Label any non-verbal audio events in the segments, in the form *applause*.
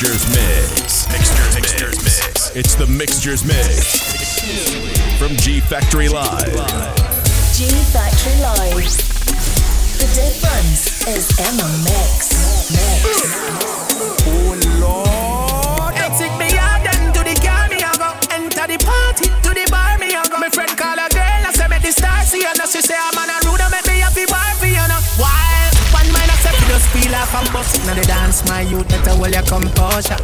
Mixtures Mix. Mixtures, Mixtures Mix. It's the Mixtures Mix. From G Factory Live. G Factory Live. The difference is Emma Mix. Mix. Oh Lord. Hey, take me out then to the car, me I go. Enter the party, to the bar, me I go. My friend call a girl, I say make the stars see her. Now she say just feel like I'm busting on the dance, my youth. Better hold your composure.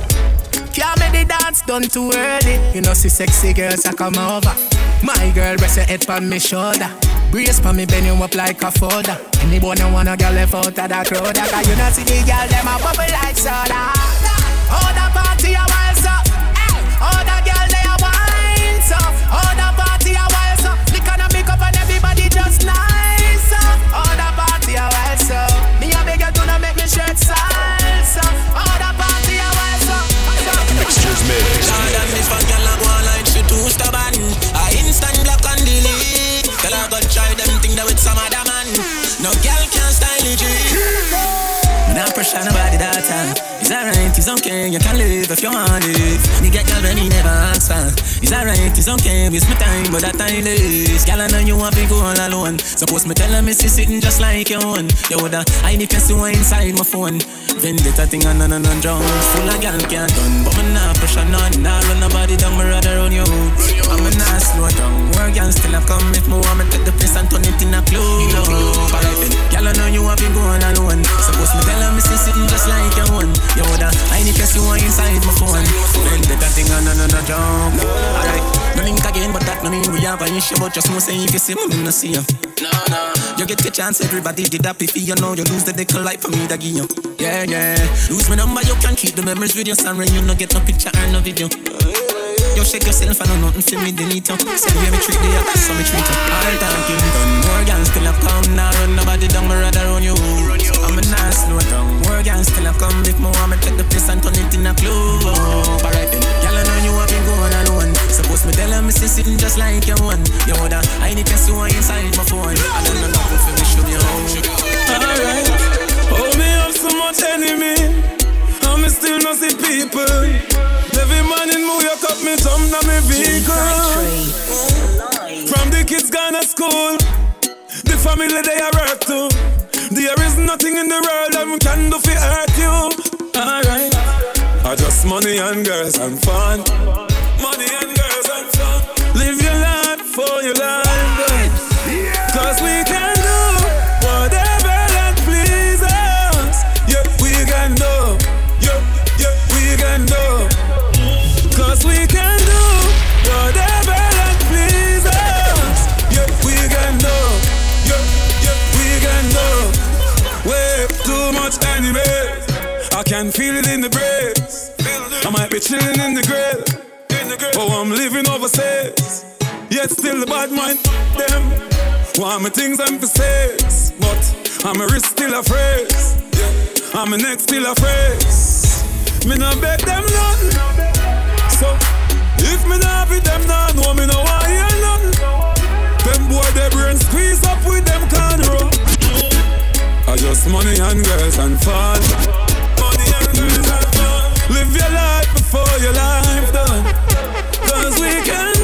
Can't make the dance done too early. You know, see sexy girls I come over. My girl, rest your head on me shoulder. Brace for me, bend you up like a folder. Anyone who wanna get left out of that crowd, cause you know see the girl them a bubble like soda. Hold the it's okay, you can live if you want it. Me get girl he never ask for. It's alright, it's okay, waste my time, but that time is. Girl, I know you want to go all alone. Suppose me tell her me see sitting just like you own. You woulda, I need to see what inside my phone. Vendetta thing on and on and drown. Full of girl can't done, but me not pressure none. Nah run nobody down, me rather run you. I'm a not slow down. More girl still have come if want me take the place and turn it in a clue. Alright then, girl, I know you want to go all alone. Suppose me tell her me see sitting just like you own. You woulda, I need to see what inside my phone. Vendetta thing on and and drown. Alright, no link again, but that no mean we have an issue. But just know say if you see me, no see you. No, no. You get your chance, everybody did that if you know you lose the deckel life for me that give you. Yeah, yeah. Lose my number, you can keep the memories with your son you no get no picture or no video. You shake yourself and know nothing for me, delete you. Say you me treat the other, so me treat you. All talking done, more gangs still have come. Now run nobody down, me rather run you. I'm a nice slow down. More gangs still have come. If want me take the place and turn it in a club. Alright then, I know you have been going alone. Suppose me tell her me see sitting just like you one. You woulda, I need to see what inside my phone. I don't know nothing for me, show me how. Alright, hold me up so much enemy. Me still not see people. Every morning move you cut me thumb na me vehicle. From the kids gone to school, the family they are work to. There is nothing in the world that can do for hurt you. Alright, I just money and girls and fun. Money and girls and fun. Live your life for your life. Be chilling in the grave. Oh, I'm living overseas. Yet still the bad mind, them. Want me things I'm for sales. But I'm a wrist still a phrase. I'm a neck still a phrase. Me not beg them nothing. So, if me not be them, nah know me no want hear nothing. Them boy, their brain squeeze up with them cornrow. I just money and girls and fun. Money and girls and fun. Live your before your life done. Cause we can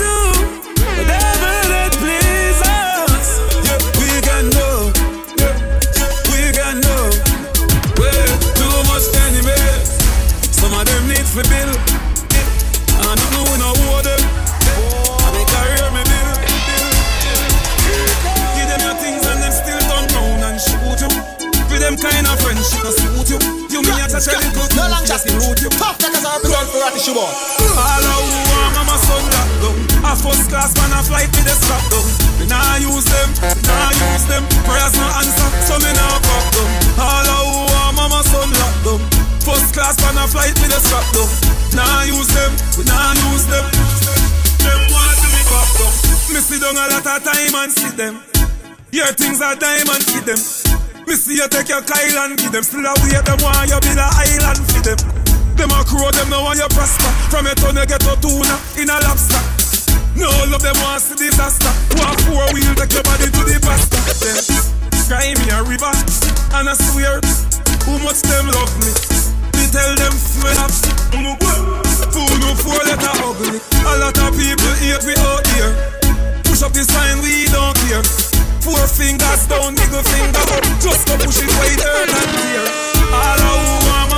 a tissue boy. All I want, I'm a son. A first class man, a flight with the strap down. Me nah use them, me nah use them. Prayers no answer, so me nah pop down. All I want, I'm a son lock down. First class man, a flight with the strap down. Nah use them, we nah use them. Them want to me pop down. Me sit down a lot of time and see them. Your things are diamond, see them. Me see you take your Kyle and give them. Still a wait them want you build a island for them. Them a crow, them no want you prosper. From your tongue you get to tuna in a lobster. No love them want see disaster. Want four wheel take your body to the pasta. Then Sky me a river and I swear, who much them love me. Me tell them swell up. ugly. A lot of people hate we out here. Push up the sign, we don't care. Four fingers down, middle finger up. Just go push it wide, earn and clear. All who want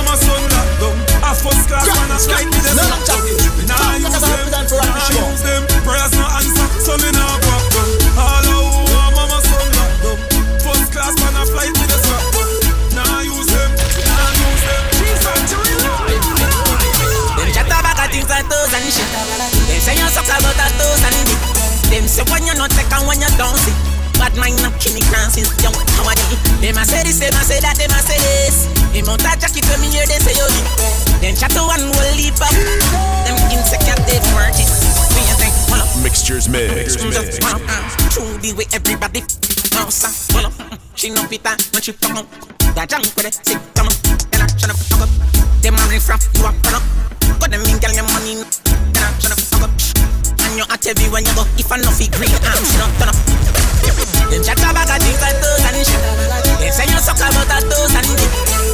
first class man a strike me them. Nah use them, nah use them. Prayers no answer, so me nah go up down. All of who want mama son that dumb. First class man a flight me the strap down. Nah use them, nah use them. Them chat about a things like those and shit. Them say you suck about a those and dick. Them say when you not take and when you don't see. Bad mind not kill me crosses, yo, how I do Them a say this, them a say that, them a say this. Them out a jacket when me hear they say yo Them chat to one will leap up Them insecure, they work it Me a think, hold up. Mixtures mix. Just one uh, True the way everybody Bounce up, hold up. She no pita when she fuck up That junk with it, sick, come on. And I shut up, fuck up. Them riff raff, you a run up. Got them in, girl, your money And I shut up, fuck up And you at heavy when you go If I no feel green, I'm up, turn up them chat about a things like those and shit. They say you suck about a those and dick.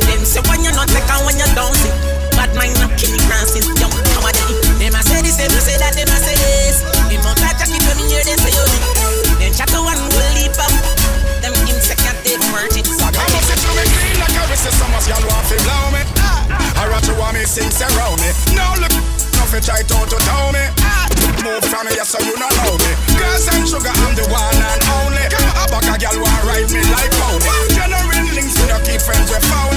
Them say when you not take and when you don't see. Bad mind not killing grasses, young how I do. Them a say this, them a say that, them a say this. Them out a jacket when me hear them say you. Them chat one will leap up. Them insecure they worth it. I say to me clean like a wrist, some of y'all want to blow me. Ah. I rather you want me sing around me. No look, nothing try to tell me. Ah. Move from me, so you not know me. Girls and sugar, I'm the one and only. A bag of girl want ride me like pony. General links, we don't keep friends with phone.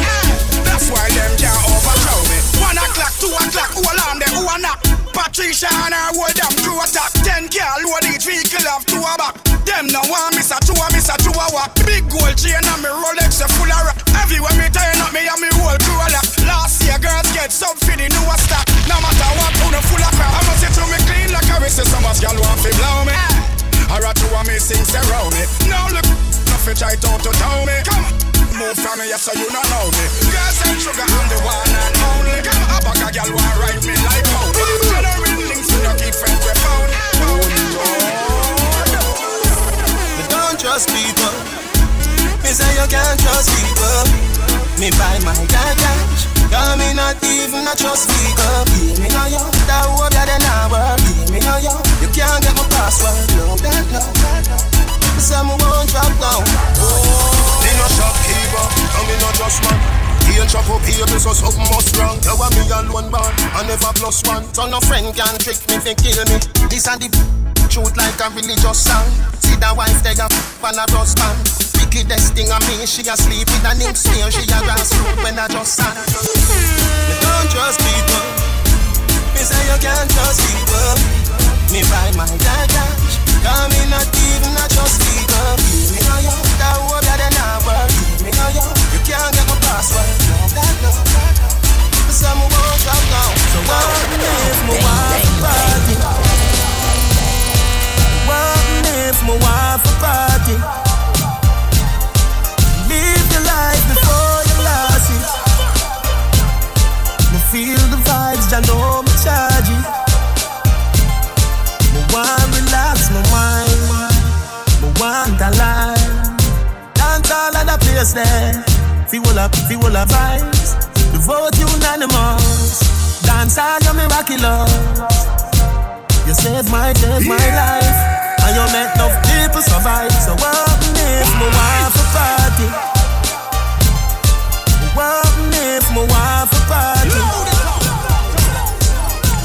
That's why them can't overthrow me. One o'clock, two o'clock, who alarm them, who a knock? Patricia and her hold them crew attack. Ten car load each vehicle have two a back. Them no want miss a two a miss a two a walk. Big gold chain and me Rolex a full of rock. Everywhere me turn up me and me whole crew a lock. Last year girls get for the new stock. No matter what, who no full of crap. I must say to me clean like a wrist. Some of y'all want to blow me. I rather you want me sing around me. No look, nothing try to tell me. Come on. Move from me, yes, so you not know me. Girls and sugar, I'm the one and only. A bag of girl want ride me like say you can't trust people. Me buy my dad cash. Cause me not even a trust people. Yeah, me know you. That hope then I work. Yeah, me know you. You can't get my password. No, that, no, that, no. Me say me won't drop down. Oh. Me no shopkeeper, and me no just man. Here chop up here, so something must wrong. You want me alone born, I never plus one. So no friend can trick me, fi kill me. This and the truth like a religious song. See the wife they a f- and a husband. Wickedest thing of me, she a sleep in a nim snare. She a grassroot when I just stand. Me don't trust people. Me say you can't trust people. Me buy my dad cash. Cause me not even a trust people. Me know you, that hope you then I work. Me know you, you can't get my password. No, that, no, that, no. So me won't drop down. So what if my wife if my wife a party? Live your life before you lost it. Me feel the vibes, I know me charge it. Me want relax my mind, me want a life. Dance all of the place there. Feel up, feel up vibes. The vote unanimous. Dance all you me back love. You saved my day, my life. And you make enough people survive. So what if my wife a party? What if my wife a party?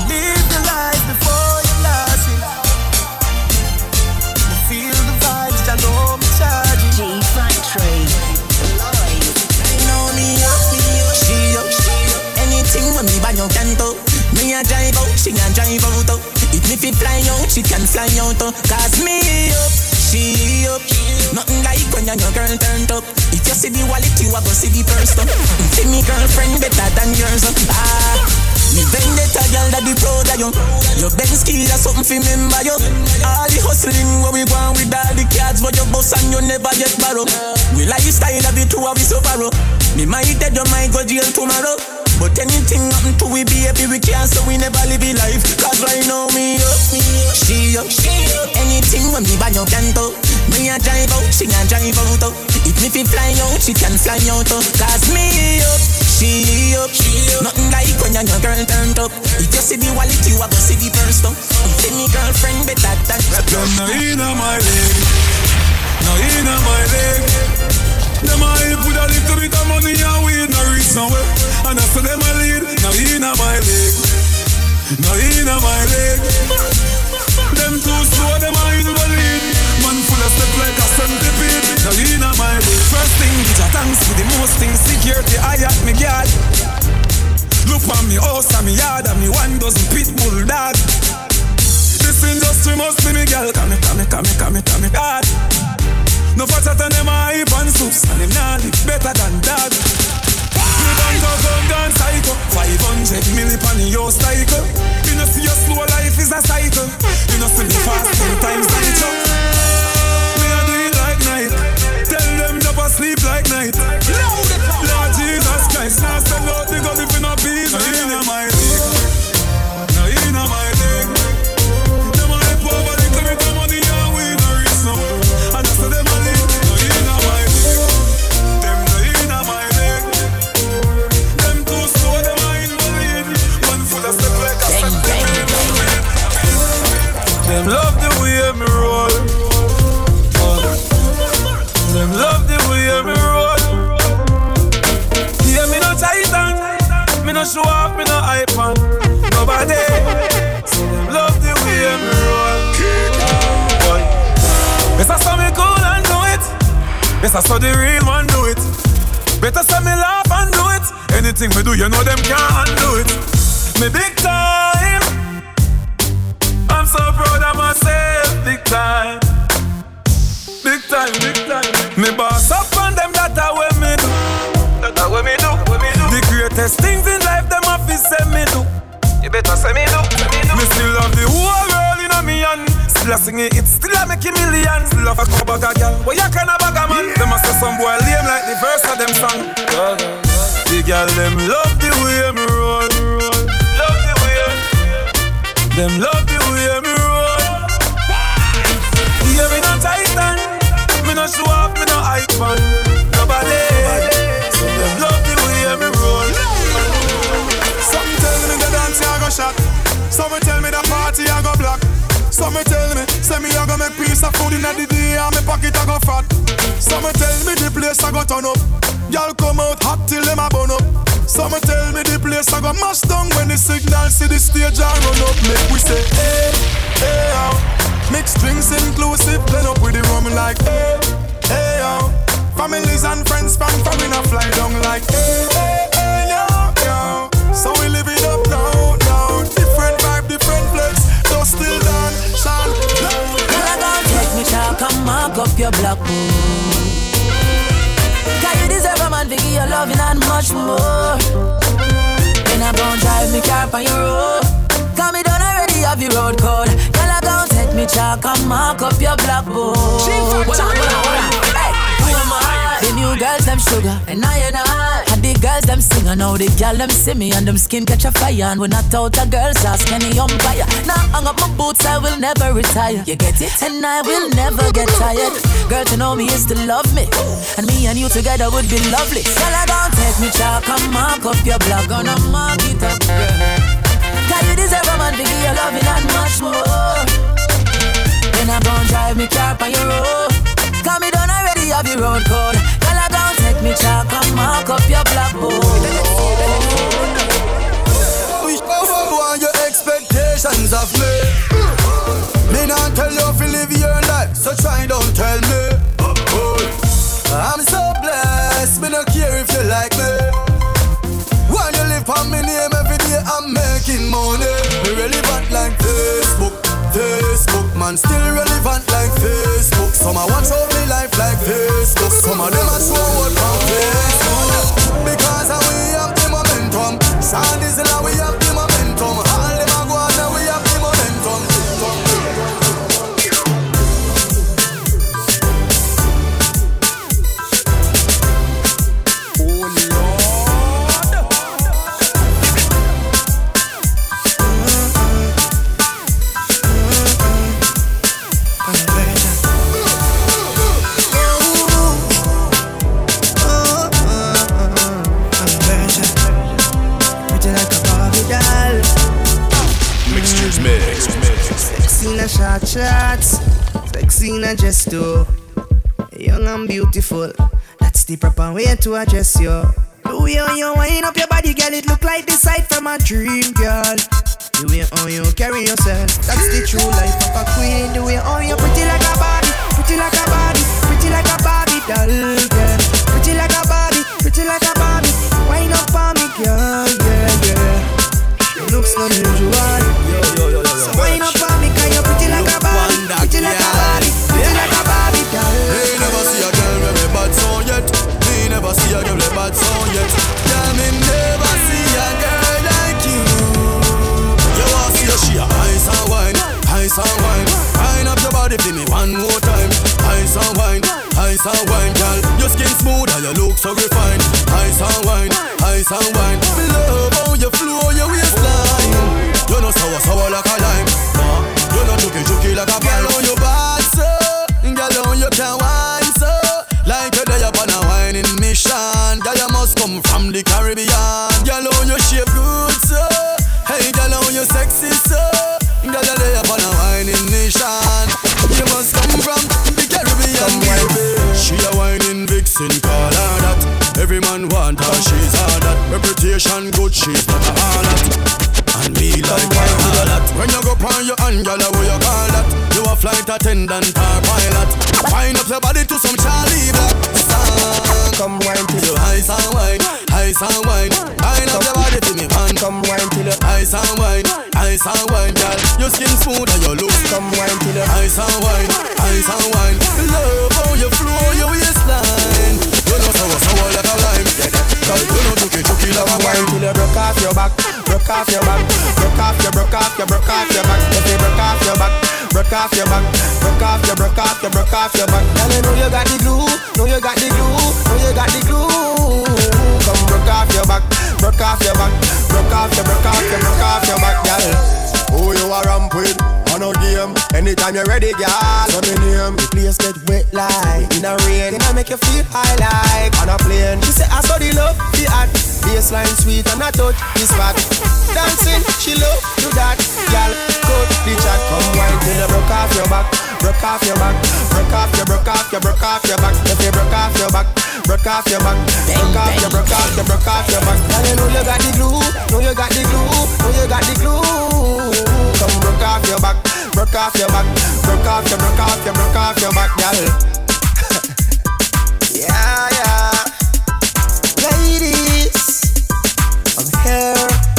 Live the life before you lost it. You feel the vibes, I know me charge it. G Factory. Live. You know me up, me she she. Anything when me buy you can do. Me a drive out, she a drive out. Oh. Oh. If fi fly out, she can fly out. oh. Cause me up, she up. Nothing like when your girl turned up. If you see the wallet, you a go see the purse. oh. See me girlfriend better than yours. oh. Ah. Me vendetta girl that be proud of you Your Benz key or something fi remember you All the hustling where we on with all the cards But your boss and you never get borrow We lifestyle of the two of so borrow Me might dead, you might go jail tomorrow but anything happen to we be baby, we can't so we never live a life. Cause right now me up, me up, she up, she up. Anything when me buy you can do. Me a drive out, she a drive out. oh. If me fi fly out, she can fly out. oh. Cause me up, She up, she up. Nothing like when your girl turned up. If you see the wallet, you are gonna see the first up. Say me girlfriend better than Them no inna my leg, no inna my leg. Them a help with a little bit of money and weed, no reach nowhere. And after them a lead, no inna my leg, no inna my leg. Them too slow, them a invalid. Man full of step like a centipede. No inna my leg. First thing, bitch, thanks for the most things. Security, I at me guard. Look on me house and me yard and me one dozen pit bull dog. This industry must be me girl. Come me, come me, come me, come me, come me, God. No fatter than them hype and soups And them nah live better than that Me bank account gone psycho. 500 milli pan your cycle. You know see your slow life is a cycle. You know see me fast ten times cycle Me a do it like night. Tell them drop asleep like night Cause you deserve a man to give you loving and much more. Then I'm gon' drive me car on your road. Cause me done already have your road code. Girl, I gon' take me chalk and mark up your black book. Hold on, hold on, hold on. Hey, who am I? The new girls, them sugar, and I and I. Girls, them sing, and now the girl, them see me, and them skin catch a fire. And when I told the girls, ask any umpire. Now hang up my boots, I will never retire. You get it? And I will never get tired. Girl, to know me is to love me. And me and you together would be lovely. Girl, I gon' take me chalk and mark up your block, gonna mark it up, girl. You deserve a man to give you loving and much more. Then I'm gon' drive me car on your road. Cause me done already have your road code. Me chalk and mark up your blackboard. want your expectations of me. Me not tell you to live your life, so try don't tell me. I'm so blessed, me don't care if you like me. When you live on me name every day, I'm making money. Me relevant like Facebook, Facebook, man, still relevant like Facebook. Some I watch out me life like Facebook. Some of them I show what on Facebook. Because we have the momentum. Sound is now we have Just too young and beautiful. That's the proper way to address you. The way how you wind up your body, girl, it look like the sight from a dream, girl. The way how you carry yourself, that's the true life of a queen. The way how you pretty like a Barbie, pretty like a Barbie, pretty like a Barbie doll, girl. Pretty like a Barbie, pretty like a Barbie. Wind up on me, girl, yeah, yeah. It looks unusual. Yo, yo, yo, yo, yo. So wind up on me, cause you're pretty like a Barbie, pretty like a Barbie, never see a girl a bad song yet. Yeah, me never see a girl like you. You want see a she a ice and wine, ice and wine. Wind up your body for me one more time. Ice and wine, ice and wine, girl. Your skin smooth and your look so refined. Ice and wine, ice and wine. Me love how you flow your waistline. You know sour sour like a lime. Nah, you know juky juky like a pine. Girl, how you bad so, girl, how you can wine so. Like whining. Girl, you must come from the Caribbean. Girl, how you shape good so. Hey, girl, how you sexy so. Girl, you're there upon a whining mission. You must come from the Caribbean, baby. She a whining vixen, call her that. Every man want her, she's all that. Reputation good, she's not a harlot. And me like her all that. When you go on your hand, girl, what you call that? You a flight attendant or pilot. Wind up your body to some Charlie Black song. Ice and wine. Wind up your body to me, man. Come wine till you Ice and wine, ice and wine, girl. Your skin smooth and your look. come wine till you Ice and wine, ice and wine. Love how you flow your waistline. You know sour sour like a lime. You know juky juky like a wine. till you broke off your back, broke off your back, broke off your, broke off your, broke off your back. If you broke off your back, broke off your back, broke off your, broke off your, broke off your back. Girl, you know you got the glue, know you got the glue, know you got the glue. Broke off your back, broke off your back, broke off your, broke off your, broke off your back, girl. Who you a ramp with? On a game. Anytime you're ready, girl. So me name. The place get wet like in a rain, and I make you feel high like on a plane. She say I saw the love, the art, baseline sweet and I touch this spot. Dancing, she love do that, girl. Cut the chat, come wine till you broke off your back, broke off your back, broke off your, broke off your, broke off your back. If you broke off your back, broke off your back, broke off your, broke off your, broke off your back. Girl, you know you got the glue, know you got the glue, know you got the glue. Come broke off your back, broke off your back, broke off your, broke off your, broke off your back, girl. *laughs* yeah, yeah. Ladies, I'm here.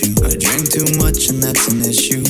You. I drink too much and that's an issue,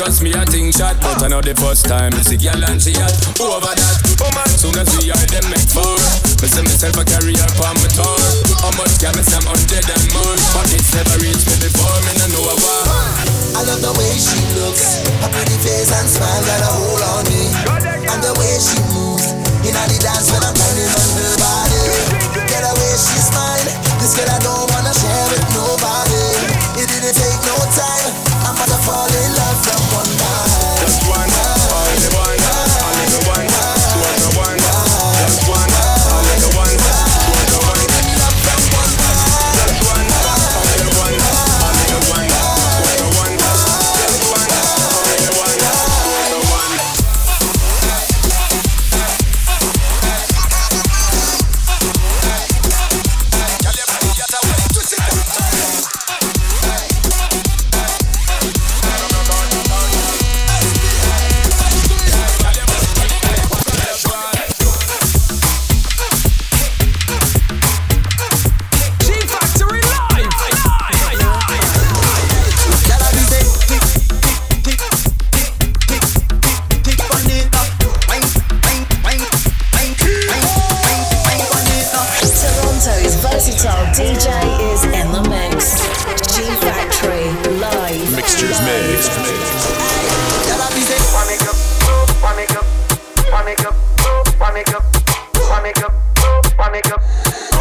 Trust me, I think shot, but I know the first time. It's a girl and she hot over that.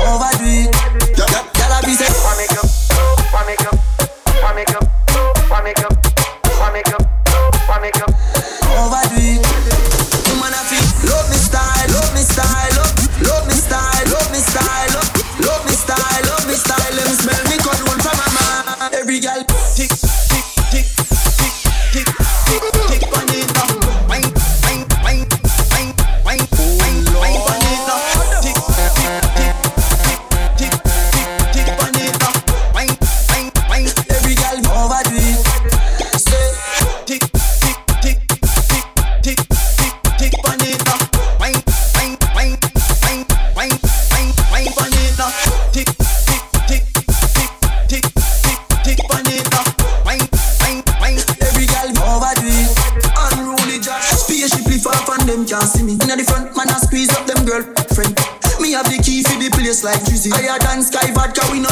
On va do it. Y'a la bise. Higher than sky vodka, we no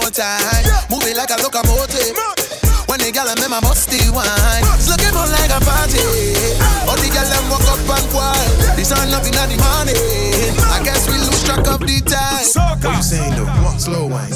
up one more time. Move it like a locomotive. When the gal them a musty wine, it's looking more like a party. All the gal them walk up and wild. This are nothing in the morning. I guess we lose track of the time. What you saying though? Slow wine.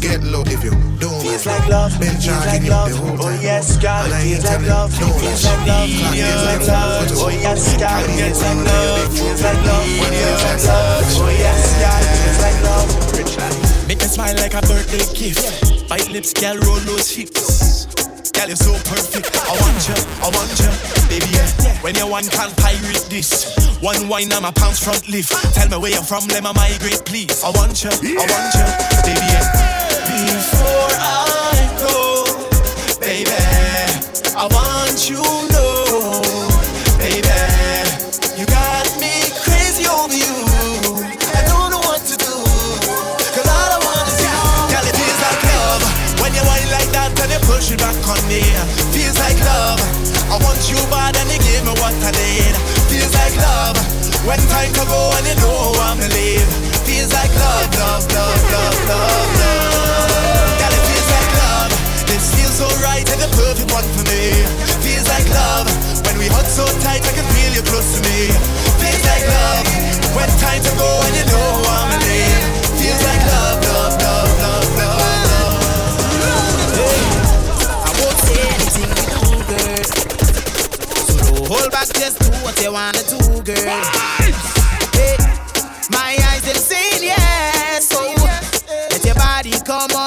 Get low if you don't Feels like love, Been feels like you love. the whole Oh time. yes, God, And I feels like love, oh, you no feels like love. Oh, feels like love. Oh yes, God, feels like love, feels like love. Feels like love. Oh yes, God, feels like love. Me smile like a birthday gift. Bite lips, girl, roll those hips. Girl, you're so perfect. I want you, I want you, baby. Yeah. When you one can't pirate this, one wine on my pounds front lift. Tell me where you're from, let me migrate, please. I want you, I want you, baby. Yeah. Before I go, baby, I want you to you bad and you give me what I need. Feels like love when time to go and you know I'm to leave. Feels like love, love, love, love, love, love. Girl, it feels like love. This feels so right and the perfect one for me. Feels like love when we hug so tight I can feel you close to me. Feels like love when time to go and you know I'm to leave. Feels like love, hold back, just do what you wanna do, girl. Hey, my eyes them saying yes, so let your body come on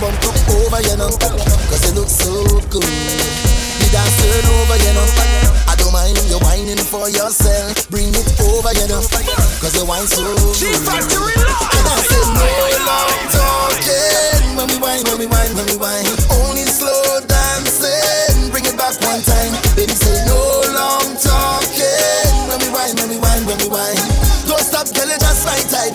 bump up over, you know. Cause you look so good. You dance turn over, you know. I don't mind you whining for yourself. Bring it over, you know. Cause you whine so good. And I say no long talking. When we whine, when we whine, when we whine. Only slow dancing. Bring it back one time. Baby, say no long talking. When we whine, when we whine, when we whine. Don't stop, girl, just my type.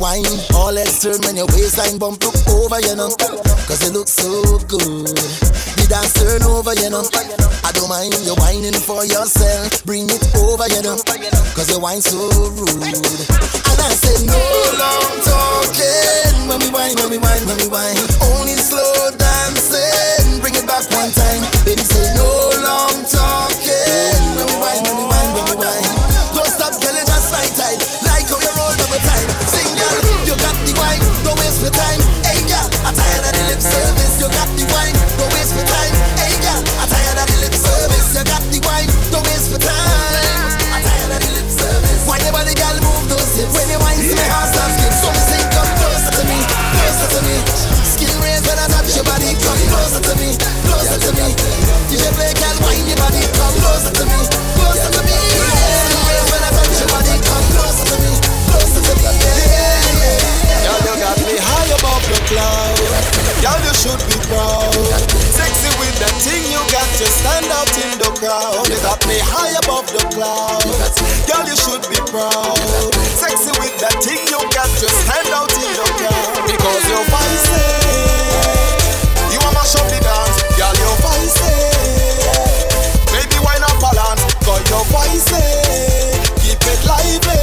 Whine, all turn when your waistline bump look over, you know. Cause you look so good. The dance turn over, you know. I don't mind you whining for yourself. Bring it over, you know. Cause you wine so rude. And I say no long talking. When we wine, when we wine, when we wine. Only slow dancing. Bring it back one time. Baby say no long talking. Time. Should be proud. Sexy with that thing you got, you stand out in the crowd. You got me high above the clouds. Girl, you should be proud. Sexy with that thing you got, you stand out in the crowd. Because you're vice. You want mash up the dance, girl, you're vice. Baby, why not balance? Cause you're vice. Keep it lively,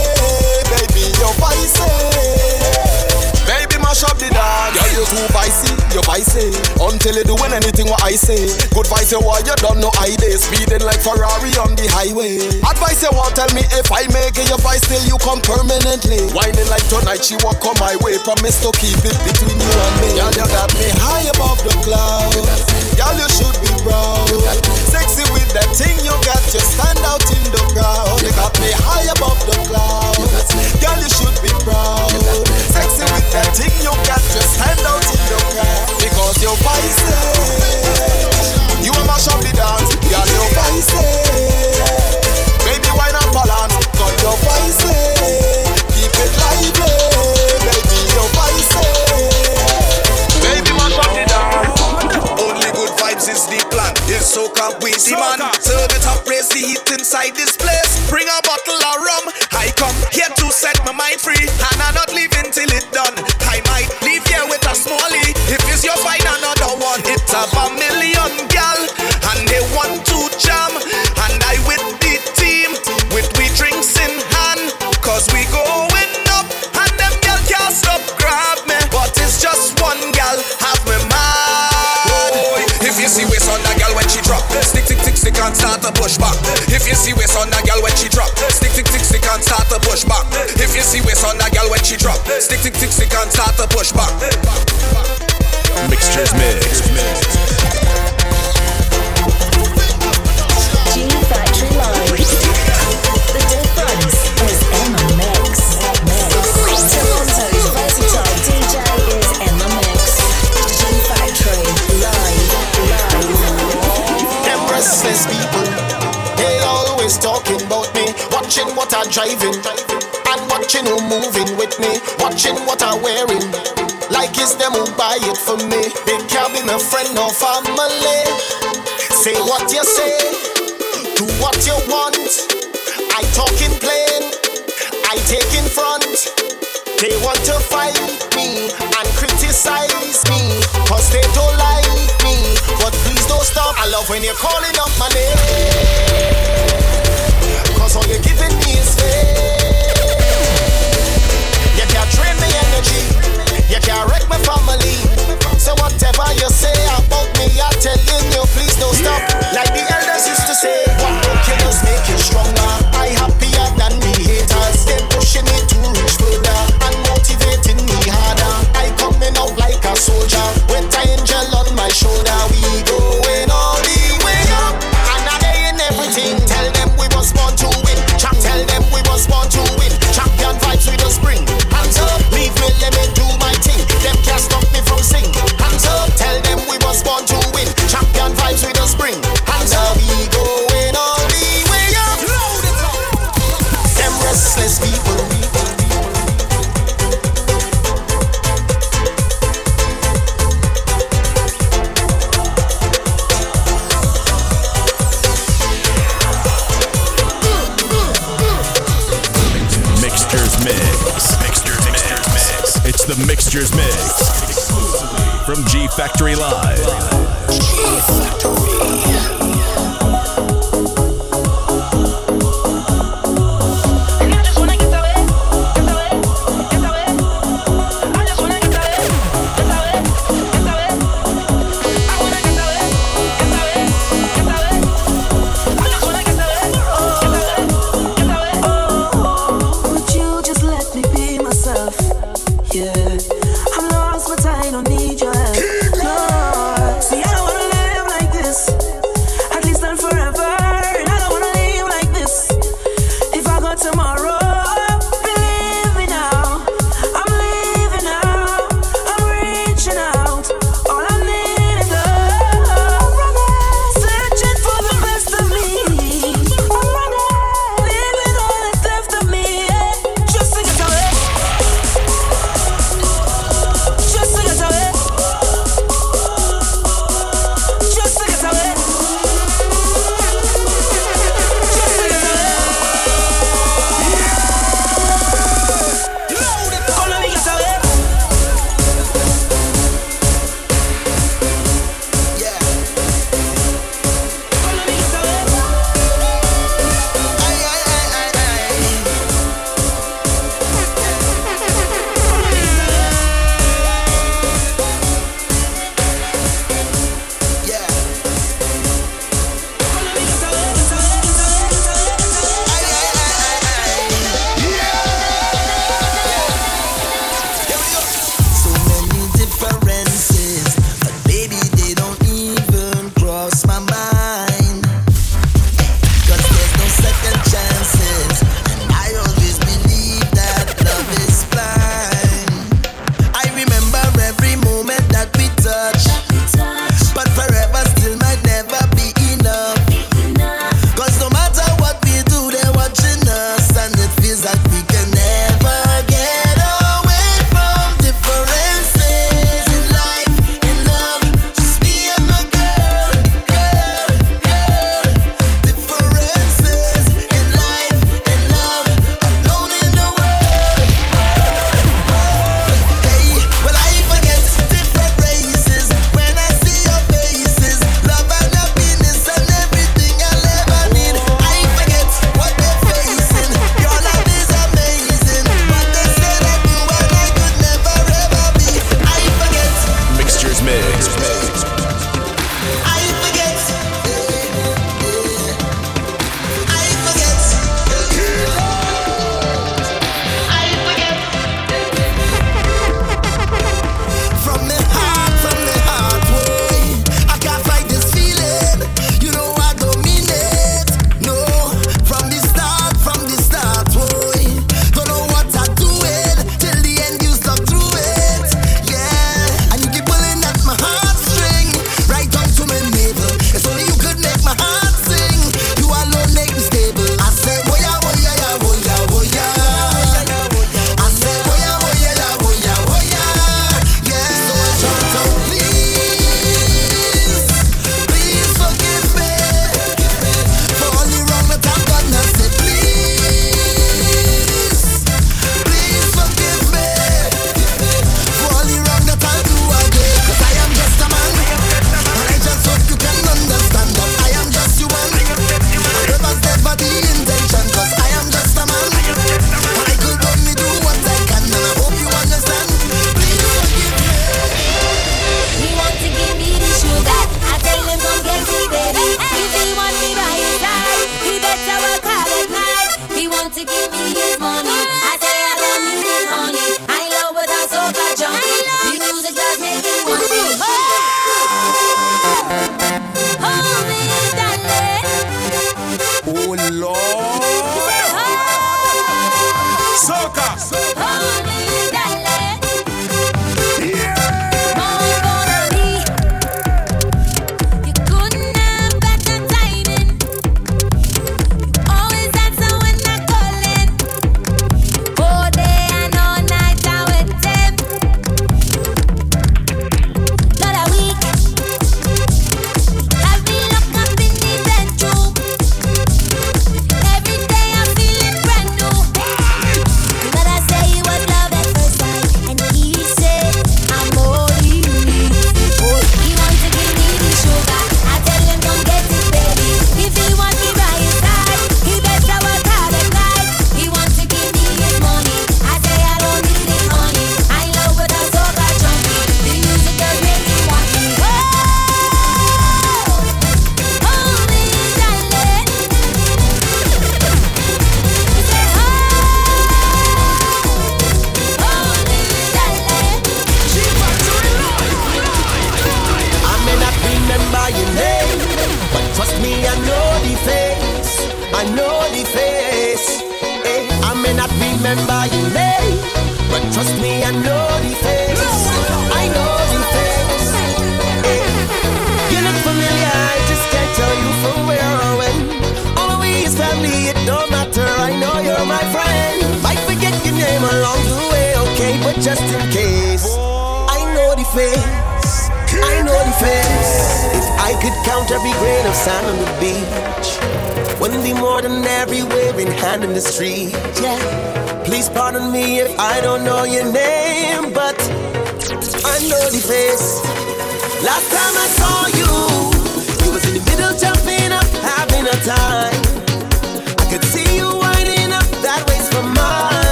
baby, you're vice. Mash up the dance. Girl, you too vicey, you vicey. Until you doing anything what I say. Good vice you want, you don't know I day. Speeding like Ferrari on the highway. Advice you want, tell me if I make it your vice till you come permanently. Whining like tonight, she walk on my way. Promise to keep it between you and me. Girl, you got me high above the clouds. Girl, you should be proud. Sexy with that thing you got, you stand out in the crowd. You got me high above the clouds. Girl, you should be proud. Sexy with that thing you got, you stand out in the crowd. Because you're vice. You a mash up the dance, girl, you're vice. It's the man. It up, raise the heat inside this place. Stick, stick, stick, stick and start to push back. Mixtures what I'm wearing. Like it's them who buy it for me. They can't be my friend or family. Say what you say, do what you want. I talk in plain, I take in front. They want to fight me and criticize me, cause they don't like me. But please don't stop. I love when you're calling up my name,